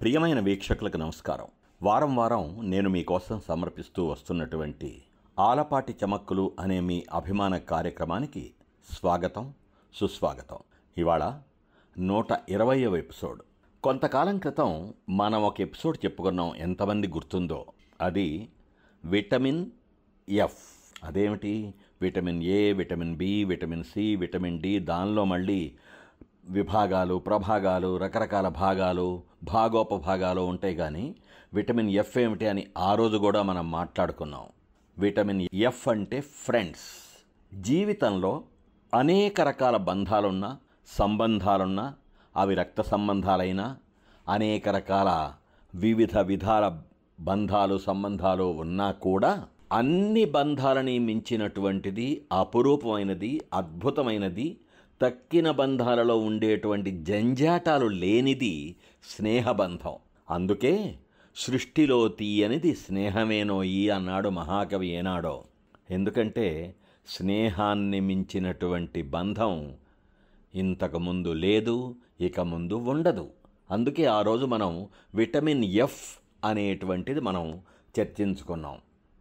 ప్రియమైన వీక్షకులకు నమస్కారం. వారం వారం నేను మీకోసం సమర్పిస్తూ వస్తున్నటువంటి ఆలపాటి చమక్కులు అనే మీ అభిమాన కార్యక్రమానికి స్వాగతం సుస్వాగతం. ఇవాళ నూట ఇరవయవ ఎపిసోడ్. కొంతకాలం క్రితం మనం ఒక ఎపిసోడ్ చెప్పుకున్నాం ఎంతమంది గుర్తుందో. అది విటమిన్ ఎఫ్. అదేమిటి? Vitamin A vitamin B vitamin C vitamin D దానిలో మళ్ళీ విభాగాలు ప్రభాగాలు రకరకాల భాగాలు భాగోపభాగాలు ఉంటాయి కానీ విటమిన్ ఎఫ్ ఏమిటి అని ఆ రోజు కూడా మనం మాట్లాడుకున్నాం. విటమిన్ ఎఫ్ అంటే ఫ్రెండ్స్. జీవితంలో అనేక రకాల బంధాలున్నా సంబంధాలున్నా అవి రక్త సంబంధాలైనా అనేక రకాల వివిధ విధాల బంధాలు సంబంధాలు ఉన్నా కూడా అన్ని బంధాలని మించినటువంటిది అపురూపమైనది అద్భుతమైనది తక్కిన బంధాలలో ఉండేటువంటి జంజాటాలు లేనిది స్నేహబంధం. అందుకే సృష్టిలో తీయనిది స్నేహమేనోయి అన్నాడు మహాకవి ఏనాడో. ఎందుకంటే స్నేహాన్ని మించినటువంటి బంధం ఇంతకుముందు లేదు ఇక ముందు ఉండదు. అందుకే ఆ రోజు మనం విటమిన్ ఎఫ్ అనేటువంటిది మనం చర్చించుకున్నాం.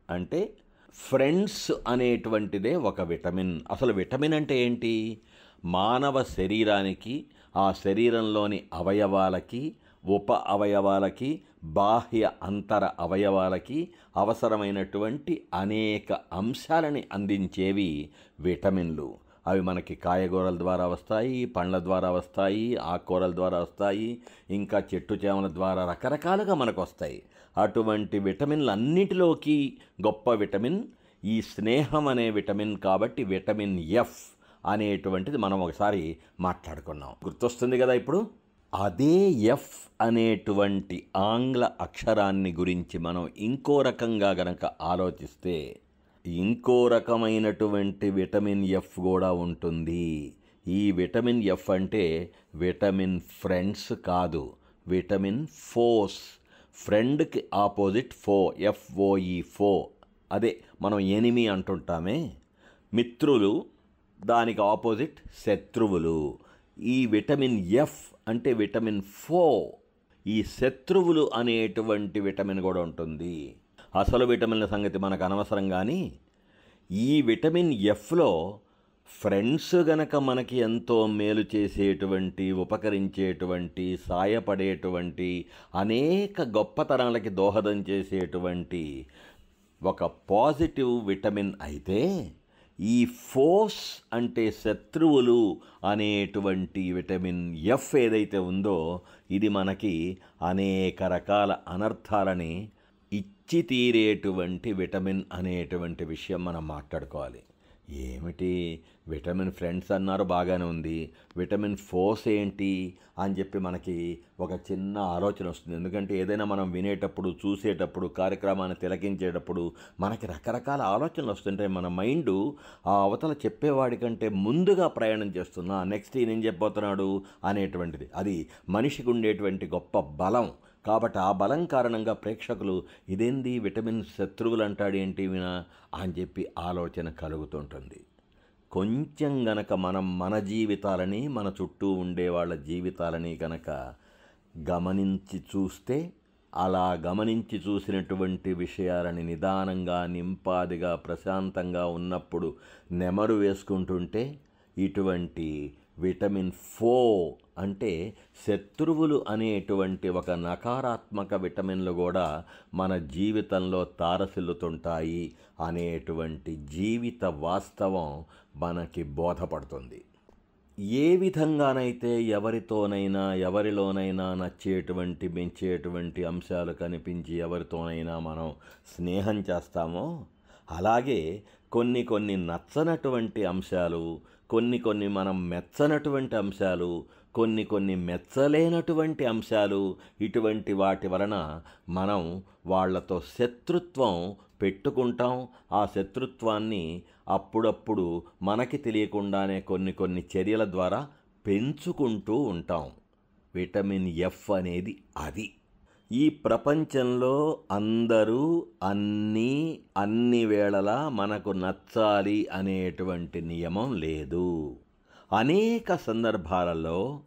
అంటే ఫ్రెండ్స్ అనేటువంటిదే ఒక విటమిన్. అసలు విటమిన్ అంటే ఏంటి? మానవ శరీరానికి ఆ శరీరంలోని అవయవాలకి ఉప అవయవాలకి బాహ్య అంతర అవయవాలకి అవసరమైనటువంటి అనేక అంశాలని అందించేవి విటమిన్లు. అవి మనకి కాయగూరల ద్వారా వస్తాయి పండ్ల ద్వారా వస్తాయి ఆకుకూరల ద్వారా వస్తాయి ఇంకా చెట్టు చేమల ద్వారా రకరకాలుగా మనకు వస్తాయి అటువంటి విటమిన్లన్నిటిలోకి గొప్ప విటమిన్ ఈ స్నేహం అనే విటమిన్ కాబట్టి విటమిన్ ఎఫ్. అనేటువంటిది మనం ఒకసారి మాట్లాడుకున్నాం. గుర్తొస్తుంది కదా ఇప్పుడు? అదే ఎఫ్ అనేటువంటి ఆంగ్ల అక్షరాన్ని గురించి మనం ఇంకో రకంగా గనక ఆలోచిస్తే ఇంకో రకమైనటువంటి విటమిన్ ఎఫ్ కూడా ఉంటుంది. ఈ విటమిన్ ఎఫ్ అంటే విటమిన్ ఫ్రెండ్స్ కాదు విటమిన్ ఫోర్స్. ఫ్రెండ్కి opposite foe F O E foe. అదే మనం ఎనిమి అంటుంటామే. మిత్రులు దానికి ఆపోజిట్ శత్రువులు. ఈ విటమిన్ ఎఫ్ అంటే విటమిన్ ఫో ఈ శత్రువులు అనేటువంటి విటమిన్ కూడా ఉంటుంది. అసలు విటమిన్ల సంగతి మనకు అనవసరం కానీ ఈ విటమిన్ ఎఫ్లో ఫ్రెండ్స్ గనక మనకి ఎంతో మేలు చేసేటువంటి ఉపకరించేటువంటి సాయపడేటువంటి అనేక గొప్పతనాలకి దోహదం చేసేటువంటి ఒక పాజిటివ్ విటమిన్ అయితే ఈ ఫోర్స్ అంటే శత్రువులు అనేటువంటి విటమిన్ ఎఫ్ ఏదైతే ఉందో ఇది మనకి అనేక రకాల అనర్థాలని ఇచ్చి తీరేటువంటి విటమిన్ అనేటువంటి విషయం మనం మాట్లాడుకోవాలి. ఏమిటి? విటమిన్ ఫ్రెండ్స్ అన్నారు బాగానే ఉంది. విటమిన్ ఫోర్స్ ఏంటి? అని చెప్పి మనకి ఒక చిన్న ఆలోచన వస్తుంది. ఎందుకంటే ఏదైనా మనం వినేటప్పుడు చూసేటప్పుడు కార్యక్రమాన్ని తిలకించేటప్పుడు మనకి రకరకాల ఆలోచనలు వస్తుంటాయి. మన మైండ్ ఆ అవతల చెప్పేవాడి కంటే ముందుగా ప్రయాణం చేస్తున్నా నెక్స్ట్ ఈయన ఏం చెప్పబోతున్నాడు? అనేటువంటిది. అది మనిషికి ఉండేటువంటి గొప్ప బలం. కాబట్టి ఆ బలం కారణంగా ప్రేక్షకులు ఇదేంది విటమిన్ శత్రువులు అంటాడేంటి వినా అని చెప్పి ఆలోచన కలుగుతుంటుంది. కొంచెం గనక మనం మన జీవితాలని మన చుట్టూ ఉండే వాళ్ళ జీవితాలని గనక గమనించి చూస్తే అలా గమనించి చూసినటువంటి విషయాలని నిదానంగా నింపాదిగా ప్రశాంతంగా ఉన్నప్పుడు నెమరు వేసుకుంటుంటే ఇటువంటి విటమిన్ ఫో అంటే శత్రువులు అనేటువంటి ఒక నకారాత్మక విటమిన్లు కూడా మన జీవితంలో తారసిల్లుతుంటాయి అనేటువంటి జీవిత వాస్తవం మనకి బోధపడుతుంది. ఏ విధంగానైతే ఎవరితోనైనా ఎవరిలోనైనా నచ్చేటువంటి పెంచేటువంటి అంశాలు కనిపించి ఎవరితోనైనా మనం స్నేహం చేస్తామో అలాగే కొన్ని కొన్ని నచ్చనటువంటి అంశాలు కొన్ని కొన్ని మనం మెచ్చనటువంటి అంశాలు కొన్ని కొన్ని మెచ్చలేనటువంటి అంశాలు ఇటువంటి వాటి వలన మనం వాళ్ళతో శత్రుత్వం పెట్టుకుంటాం. ఆ శత్రుత్వాన్ని అప్పుడప్పుడు మనకి తెలియకుండానే కొన్ని కొన్ని చర్యల ద్వారా పెంచుకుంటూ ఉంటాం. విటమిన్ ఎఫ్ అనేది అది. ఈ ప్రపంచంలో అందరూ అన్నీ అన్ని వేళలా మనకు నచ్చాలి అనేటువంటి నియమం లేదు. అనేక సందర్భాలలో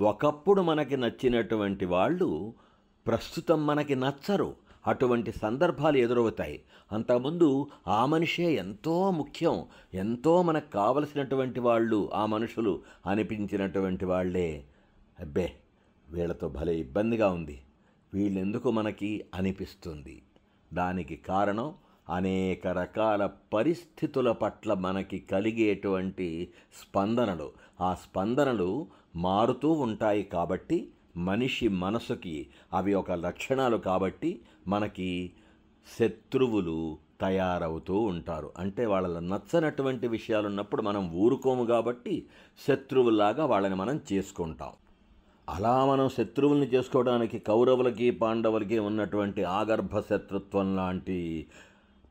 ఒకప్పుడు మనకి నచ్చినటువంటి వాళ్ళు ప్రస్తుతం మనకి నచ్చరు. అటువంటి సందర్భాలు ఎదురవుతాయి. అంతకుముందు ఆ మనిషే ఎంతో ముఖ్యం ఎంతో మనకు కావలసినటువంటి వాళ్ళు ఆ మనుషులు అనిపించినటువంటి వాళ్ళే. అబ్బే వీళ్ళతో భలే ఇబ్బందిగా ఉంది. వీళ్ళెందుకు మనకి అనిపిస్తుంది? దానికి కారణం అనేక రకాల పరిస్థితుల పట్ల మనకి కలిగేటువంటి స్పందనలు. ఆ స్పందనలు మారుతూ ఉంటాయి కాబట్టి మనిషి మనసుకి అవి ఒక లక్షణాలు కాబట్టి మనకి శత్రువులు తయారవుతూ ఉంటారు. అంటే వాళ్ళ నచ్చనటువంటి విషయాలు ఉన్నప్పుడు మనం ఊరుకోము కాబట్టి శత్రువులాగా వాళ్ళని మనం చేసుకుంటాం. అలా మనం శత్రువుల్ని చేసుకోవడానికి కౌరవులకి పాండవులకి ఉన్నటువంటి ఆగర్భ శత్రుత్వం లాంటి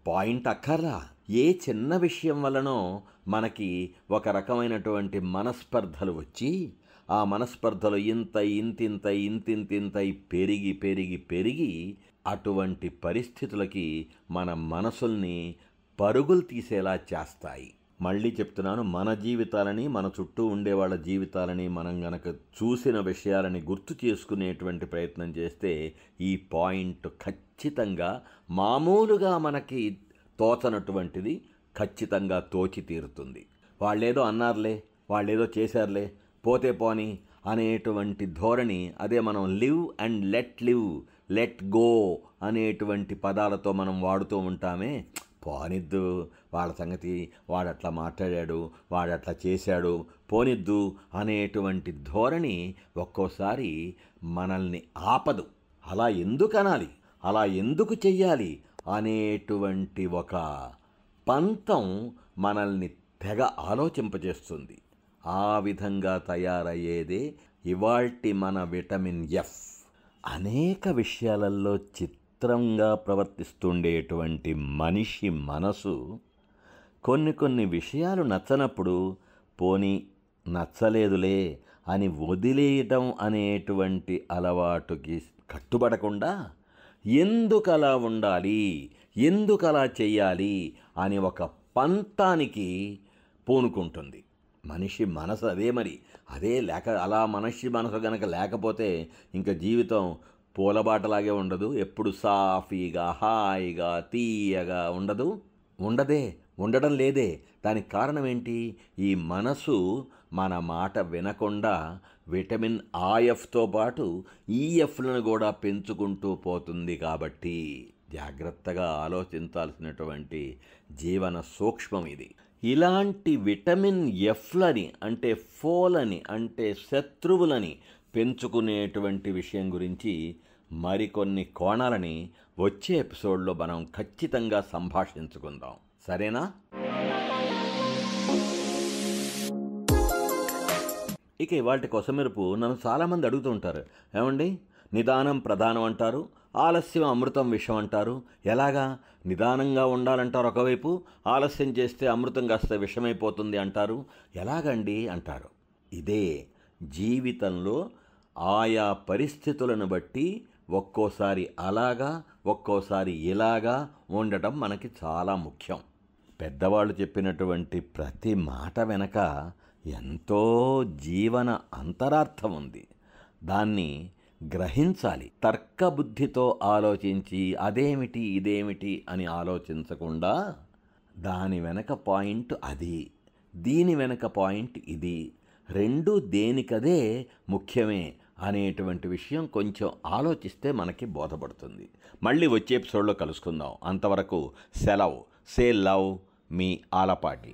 పాయింట్ అక్కర్లా. ఏ చిన్న విషయం వలనో మనకి ఒక రకమైనటువంటి మనస్పర్ధలు వచ్చి ఆ మనస్పర్ధలు ఇంత ఇంతింత ఇంతింతింతై పెరిగి పెరిగి పెరిగి అటువంటి పరిస్థితులకి మన మనసుల్ని పరుగులు తీసేలా చేస్తాయి. మళ్ళీ చెప్తున్నాను మన జీవితాలని మన చుట్టూ ఉండే వాళ్ళ జీవితాలని మనం గనక చూసిన విషయాలని గుర్తు చేసుకునేటువంటి ప్రయత్నం చేస్తే ఈ పాయింట్ ఖచ్చితంగా మామూలుగా మనకి తోచనటువంటిది ఖచ్చితంగా తోచి తీరుతుంది. వాళ్ళేదో అన్నారులే వాళ్ళేదో చేశారులే పోతే పోని అనేటువంటి ధోరణి అదే మనం live and let live let go అనేటువంటి పదాలతో మనం వాడుతూ ఉంటామే పోనిద్దు వాళ్ళ సంగతి వాడట్లా మాట్లాడాడు వాడట్లా చేశాడు పోనిద్దు అనేటువంటి ధోరణి ఒక్కోసారి మనల్ని ఆపదు. అలా ఎందుకు అనాలి? అలా ఎందుకు చెయ్యాలి? అనేటువంటి ఒక పంతం మనల్ని తెగ ఆలోచింపజేస్తుంది. ఆ విధంగా తయారయ్యేదే ఇవాల్టి మన విటమిన్ ఎఫ్. అనేక విషయాలలో చిత్రంగా ప్రవర్తిస్తుండేటువంటి మనిషి మనసు కొన్ని కొన్ని విషయాలు నచ్చనప్పుడు పోని నచ్చలేదులే అని వదిలేయటం అనేటువంటి అలవాటుకి కట్టుబడకుండా ఎందుకు అలా ఉండాలి? ఎందుకు అలా చెయ్యాలి? అని ఒక పంతానికి పూనుకుంటుంది. మనిషి మనసు అదే మరి. అదే లేక అలా మనిషి మనసు కనుక లేకపోతే ఇంకా జీవితం పూలబాటలాగే ఉండదు. ఎప్పుడు సాఫీగా హాయిగా తీయగా ఉండదు. ఉండదే ఉండడం లేదే. దానికి కారణం ఏంటి ఈ మనసు మన మాట వినకుండా విటమిన్ ఆఎఫ్తో పాటు ఈఎఫ్లను కూడా పెంచుకుంటూ పోతుంది కాబట్టి జాగ్రత్తగా ఆలోచించాల్సినటువంటి జీవన సూక్ష్మం ఇది. ఇలాంటి విటమిన్ ఎఫ్లని అంటే ఫోలని అంటే శత్రువులని పెంచుకునేటువంటి విషయం గురించి మరికొన్ని కోణాలని వచ్చే ఎపిసోడ్లో మనం ఖచ్చితంగా సంభాషించుకుందాం. సరేనా? ఇక ఇవాటి కొసమెరుపు నన్ను చాలామంది అడుగుతుంటారు ఏమండి? నిదానం ప్రధానం అంటారు. ఆలస్యం అమృతం విషం అంటారు. ఎలాగా? నిదానంగా ఉండాలంటారు ఒకవైపు ఆలస్యం చేస్తే అమృతం కాస్త విషమైపోతుంది అంటారు. ఎలాగండి? అంటారు. ఇదే జీవితంలో ఆయా పరిస్థితులను బట్టి ఒక్కోసారి అలాగా ఒక్కోసారి ఇలాగా ఉండటం మనకి చాలా ముఖ్యం. పెద్దవాళ్ళు చెప్పినటువంటి ప్రతి మాట వెనక ఎంతో జీవన అంతరార్థం ఉంది. దాన్ని గ్రహించాలి. తర్కబుద్ధితో ఆలోచించి అదేమిటి ఇదేమిటి అని ఆలోచించకుండా దాని వెనక పాయింట్ అది దీని వెనక పాయింట్ ఇది. రెండు దేనికదే ముఖ్యమే. అనేటువంటి విషయం కొంచెం ఆలోచిస్తే మనకి బోధపడుతుంది. మళ్ళీ వచ్చే ఎపిసోడ్లో కలుసుకుందాం. అంతవరకు సెలవ్. సే లవ్ మీ ఆలపాటి.